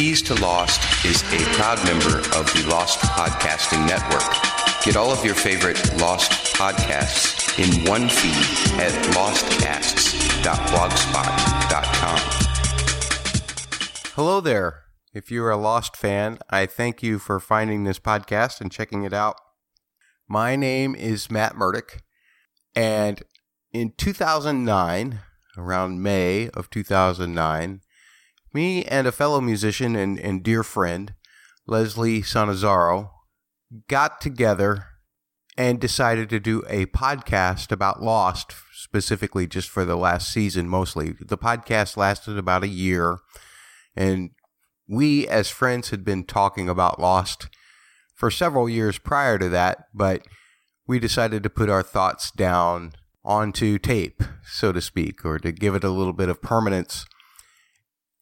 Keys to Lost is a proud member of the Lost Podcasting Network. Get all of your favorite Lost podcasts in one feed at lostcasts.blogspot.com. Hello there. If you're a Lost fan, I thank you for finding this podcast and checking it out. My name is Matt Murdock, and in 2009, around May of 2009, me and a fellow musician and, and dear friend, Leslie Sanazaro, got together and decided to do a podcast about Lost, specifically just for the last season mostly. The podcast lasted about a year, and we as friends had been talking about Lost for several years prior to that, but we decided to put our thoughts down onto tape, so to speak, or to give it a little bit of permanence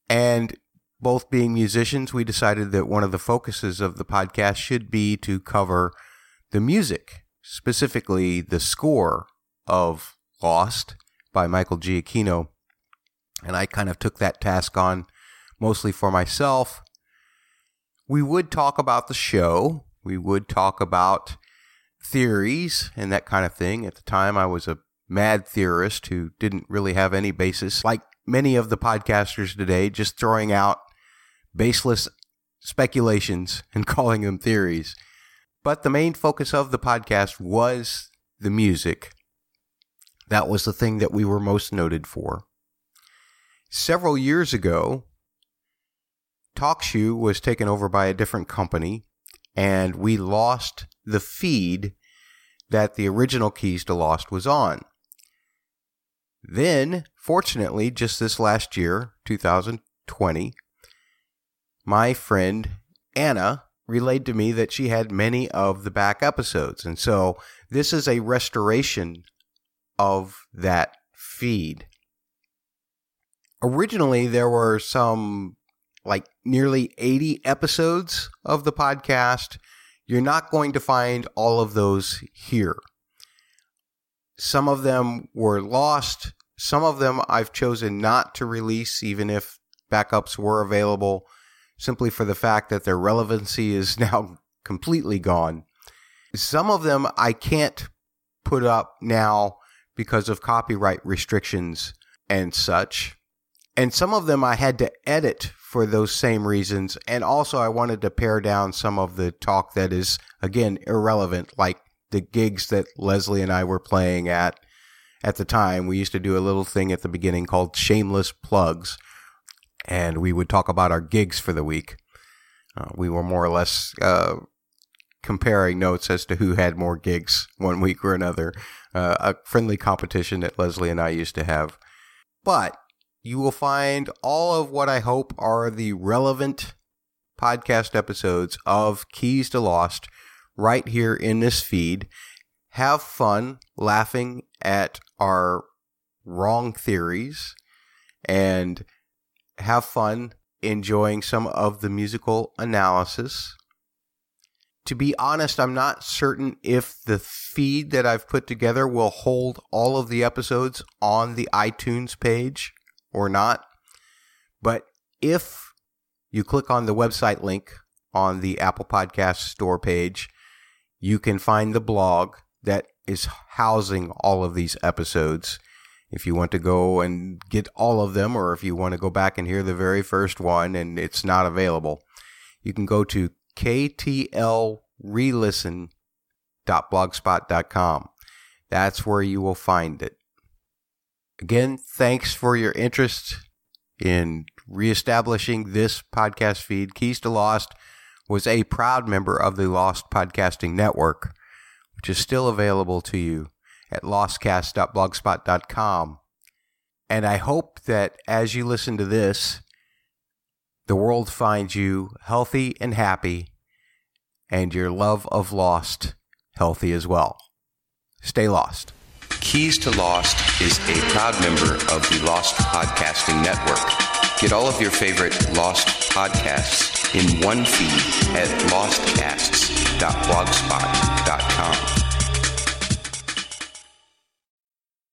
and both being musicians, we decided that one of the focuses of the podcast should be to cover the music, specifically the score of Lost by Michael Giacchino. And I kind of took that task on mostly for myself. We would talk about the show. We would talk about theories and that kind of thing. At the time, I was a mad theorist who didn't really have any basis, like many of the podcasters today just throwing out baseless speculations and calling them theories. But the main focus of the podcast was the music. That was the thing that we were most noted for. Several years ago, TalkShoe was taken over by a different company, and we lost the feed that the original Keys to Lost was on. Then, fortunately, just this last year, 2020, my friend Anna relayed to me that she had many of the back episodes. And so this is a restoration of that feed. Originally, there were some like nearly 80 episodes of the podcast. You're not going to find all of those here. Some of them were lost. Some of them I've chosen not to release, even if backups were available, simply for the fact that their relevancy is now completely gone. Some of them I can't put up now because of copyright restrictions and such. And some of them I had to edit for those same reasons. And also, I wanted to pare down some of the talk that is, again, irrelevant, like the gigs that Leslie and I were playing at at the time. We used to do a little thing at the beginning called Shameless Plugs, and we would talk about our gigs for the week. Uh, we were more or less uh, comparing notes as to who had more gigs one week or another. Uh, a friendly competition that Leslie and I used to have. But you will find all of what I hope are the relevant podcast episodes of Keys to Lost right here in this feed. Have fun laughing at our wrong theories and have fun enjoying some of the musical analysis. To be honest, I'm not certain if the feed that I've put together will hold all of the episodes on the iTunes page or not. But if you click on the website link on the Apple Podcast store page, you can find the blog that is housing all of these episodes. If you want to go and get all of them, or if you want to go back and hear the very first one and it's not available, you can go to ktlrelisten.blogspot.com. That's where you will find it. Again, thanks for your interest in reestablishing this podcast feed. Keys to Lost was a proud member of the Lost Podcasting Network which is still available to you at lostcast.blogspot.com. And I hope that as you listen to this, the world finds you healthy and happy, and your love of Lost healthy as well. Stay lost. Keys to Lost is a proud member of the Lost Podcasting Network. Get all of your favorite Lost podcasts in one feed at lostcasts.blogspot.com.